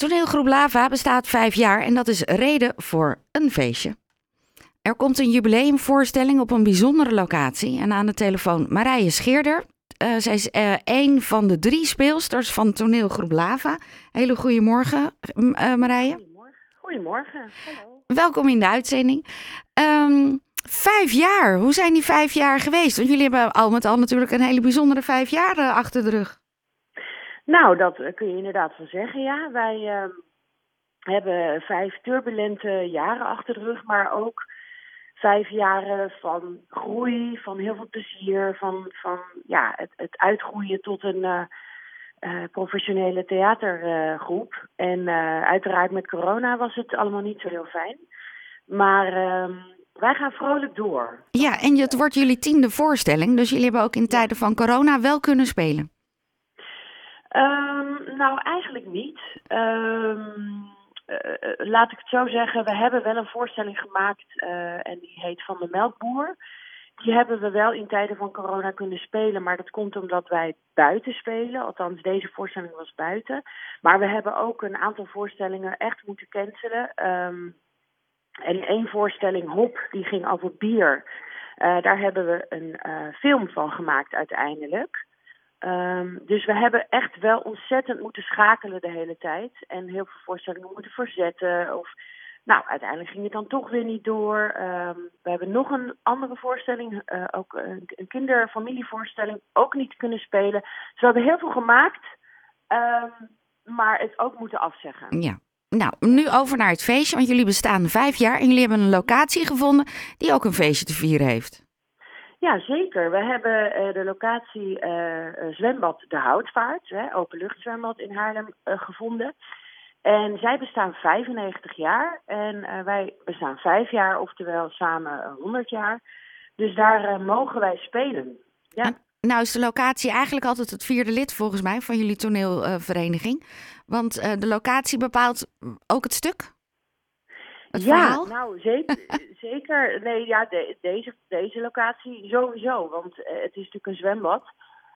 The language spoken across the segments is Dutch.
Toneelgroep Lava bestaat vijf jaar en dat is reden voor een feestje. Er komt een jubileumvoorstelling op een bijzondere locatie. En aan de telefoon Marije Scheerder. Uh, zij is uh, een van de drie speelsters van toneelgroep Lava. Hele goedemorgen, uh, Marije. Goedemorgen. Goedemorgen. Hallo. Welkom in de uitzending. Um, vijf jaar, hoe zijn die vijf jaar geweest? Want jullie hebben al met al natuurlijk een hele bijzondere vijf jaar achter de rug. Nou, dat kun je inderdaad van zeggen, ja. Wij ehm, hebben vijf turbulente jaren achter de rug, maar ook vijf jaren van groei, van heel veel plezier, van, van ja, het, het uitgroeien tot een uh, uh, professionele theatergroep. En uiteraard met corona was het allemaal niet zo heel fijn. Maar ehm, wij gaan vrolijk door. Ja, en het wordt jullie tiende voorstelling, dus jullie hebben ook in tijden van corona wel kunnen spelen. Um, nou, eigenlijk niet. Um, uh, laat ik het zo zeggen, we hebben wel een voorstelling gemaakt uh, en die heet Van de Melkboer. Die hebben we wel in tijden van corona kunnen spelen, maar dat komt omdat wij buiten spelen. Althans, deze voorstelling was buiten. Maar we hebben ook een aantal voorstellingen echt moeten cancelen. Um, en één voorstelling, Hop, die ging over bier. Daar hebben we een film van gemaakt uiteindelijk. Um, dus we hebben echt wel ontzettend moeten schakelen de hele tijd. En heel veel voorstellingen moeten verzetten. Of, nou, uiteindelijk ging het dan toch weer niet door. Um, we hebben nog een andere voorstelling, uh, ook een, een kinderfamilievoorstelling, ook niet kunnen spelen. Dus we hebben heel veel gemaakt, um, maar het ook moeten afzeggen. Ja. Nou, nu over naar het feestje, want jullie bestaan vijf jaar en jullie hebben een locatie gevonden die ook een feestje te vieren heeft. Ja, zeker. We hebben uh, de locatie uh, Zwembad De Houtvaart, hè, openluchtzwembad in Haarlem, gevonden. En zij bestaan 95 jaar en wij bestaan 5 jaar, oftewel samen 100 jaar. Dus daar mogen wij spelen. Ja. Nou is de locatie eigenlijk altijd het vierde lid volgens mij van jullie toneelvereniging. Want de locatie bepaalt ook het stuk? Het ja, verhaal? nou zeker. zeker. Nee, ja, de, deze, deze locatie sowieso. Want uh, het is natuurlijk een zwembad.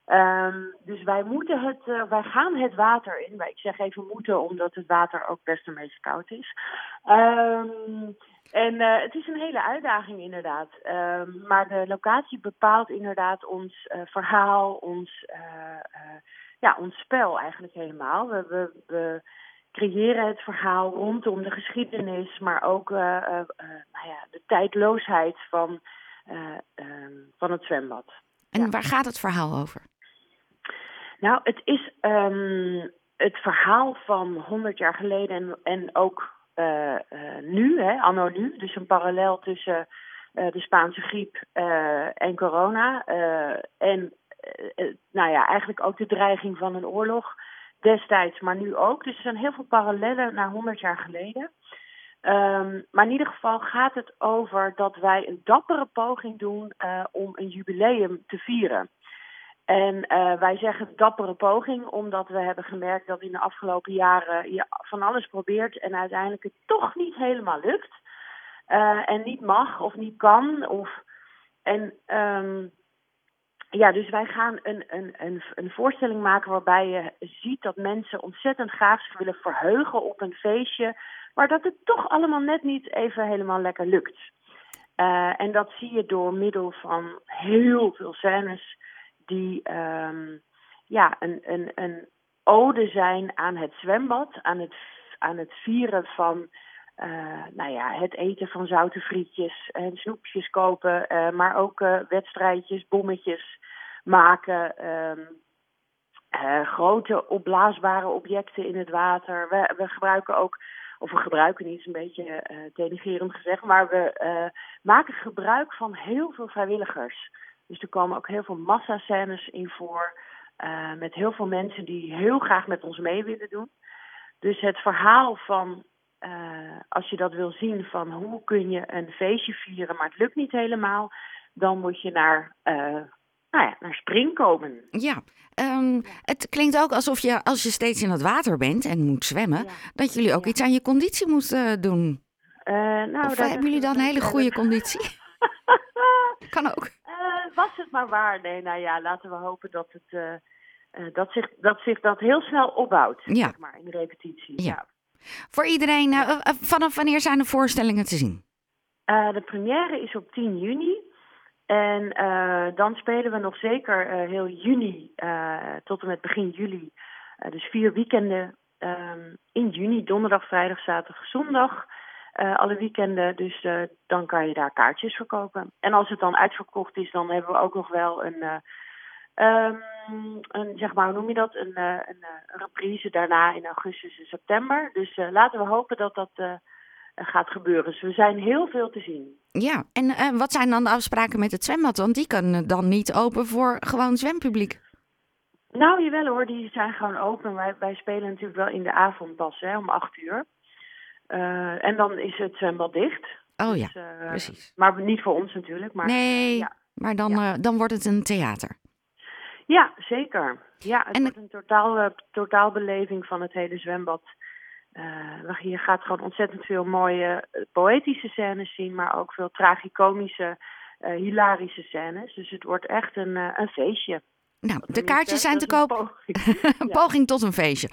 Um, dus wij moeten het, uh, wij gaan het water in. Ik zeg even moeten, omdat het water ook best een beetje koud is. Um, en uh, het is een hele uitdaging inderdaad. Um, maar de locatie bepaalt inderdaad ons verhaal, ons, ja, ons spel eigenlijk helemaal. We, we, we creëren het verhaal rondom de geschiedenis, maar ook uh, uh, nou ja, de tijdloosheid van, van het zwembad. En ja. waar gaat het verhaal over? Nou, het is um, het verhaal van 100 jaar geleden en, en ook nu, hè, anno nu. Dus een parallel tussen de Spaanse griep en corona. en nou ja, eigenlijk ook de dreiging van een oorlog destijds, maar nu ook. Dus er zijn heel veel parallellen naar 100 jaar geleden. Um, maar in ieder geval gaat het over dat wij een dappere poging doen uh, om een jubileum te vieren. En uh, wij zeggen dappere poging omdat we hebben gemerkt dat in de afgelopen jaren je van alles probeert en uiteindelijk het toch niet helemaal lukt. Uh, en niet mag of niet kan. Of, en um, ja, dus wij gaan een, een, een, een voorstelling maken waarbij je ziet dat mensen ontzettend graag zich willen verheugen op een feestje, maar dat het toch allemaal net niet even helemaal lekker lukt. Uh, en dat zie je door middel van heel veel scènes die um, ja, een, een, een ode zijn aan het zwembad, aan het, aan het vieren van uh, nou ja, het eten van zoute frietjes en snoepjes kopen, uh, maar ook uh, wedstrijdjes, bommetjes maken. Um, grote opblaasbare objecten in het water. We, we gebruiken ook, of we gebruiken niet, is een beetje denigerend gezegd, maar we maken gebruik van heel veel vrijwilligers. Dus er komen ook heel veel massascènes in voor. met heel veel mensen die heel graag met ons mee willen doen. Dus het verhaal van uh, als je dat wil zien van hoe kun je een feestje vieren, maar het lukt niet helemaal, dan moet je naar, uh, nou ja, naar spring komen. Ja, um, het klinkt ook alsof je als je steeds in het water bent en moet zwemmen, ja. dat jullie ook ja. iets aan je conditie moeten uh, doen. nou, of hebben jullie dan een hele goede conditie? kan ook. was het maar waar? Nee, nou ja, laten we hopen dat het dat, zich, dat zich dat heel snel opbouwt, Ja. zeg maar, in de repetitie. Ja. Ja. Voor iedereen, eh, eh, vanaf wanneer zijn de voorstellingen te zien? Eh, de première is op 10 juni. En eh, dan spelen we nog zeker eh, heel juni eh, tot en met begin juli. Eh, dus vier weekenden ehm, in juni, donderdag, vrijdag, zaterdag, zondag. Eh, alle weekenden, dus eh, dan kan je daar kaartjes verkopen. En als het dan uitverkocht is, dan hebben we ook nog wel een, eh, ehm, een zeg maar, hoe noem je dat? Een, eh, een, eh, reprise daarna in augustus en september. Dus eh, laten we hopen dat dat gaat gebeuren. Dus we zijn heel veel te zien. Ja, en wat zijn dan de afspraken met het zwembad? Want die kan dan niet open voor gewoon zwempubliek. Nou, jawel hoor, die zijn gewoon open. Wij, wij spelen natuurlijk wel in de avond pas, hè, om acht uur. En dan is het zwembad dicht. Oh ja, Dus, eh, precies. Maar niet voor ons natuurlijk. Maar, Nee, ja. maar dan, Ja. dan wordt het een theater. Ja, zeker. Ja, het En wordt een totaal, eh, totaalbeleving van het hele zwembad. Eh, je gaat gewoon ontzettend veel mooie eh, poëtische scènes zien, maar ook veel tragicomische, eh, hilarische scènes. Dus het wordt echt een, een feestje. Nou, de kaartjes zijn te een koop. poging. Een Ja. poging tot een feestje.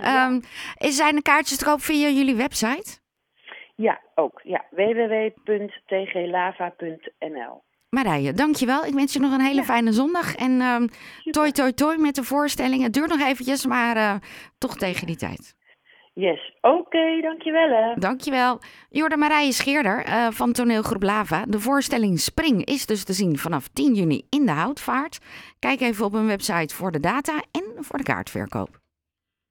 Ehm, is- zijn de kaartjes te koop via jullie website? Ja, ook. Ja, www.tglava.nl. Marije, dankjewel. Ik wens je nog een hele Ja. fijne zondag. En Super. toi toi toi met de voorstelling. Het duurt nog eventjes, maar eh, toch tegen die tijd. Yes, oké, dankjewel hè. Dankjewel. Jorde Marije Scheerder eh, van toneelgroep Lava. De voorstelling Spring is dus te zien vanaf 10 juni in de Houtvaart. Kijk even op hun website voor de data en voor de kaartverkoop.